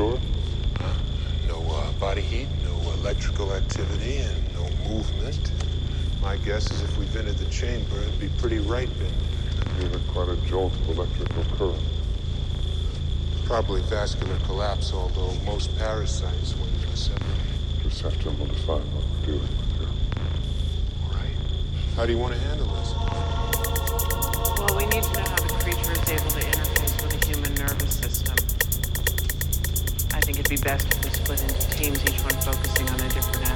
sure? No uh, body heat, no electrical activity, and no movement. My guess is if we vented the chamber, it'd be pretty right bent. Give it quite a jolt of electrical current. Probably vascular collapse, although most parasites, when they're separate. Perception will define what we're doing with here. All right. How do you want to handle this? Well, we need to know how the creature is able to interface with the human nervous system. Be best if we split into teams, each one focusing on a different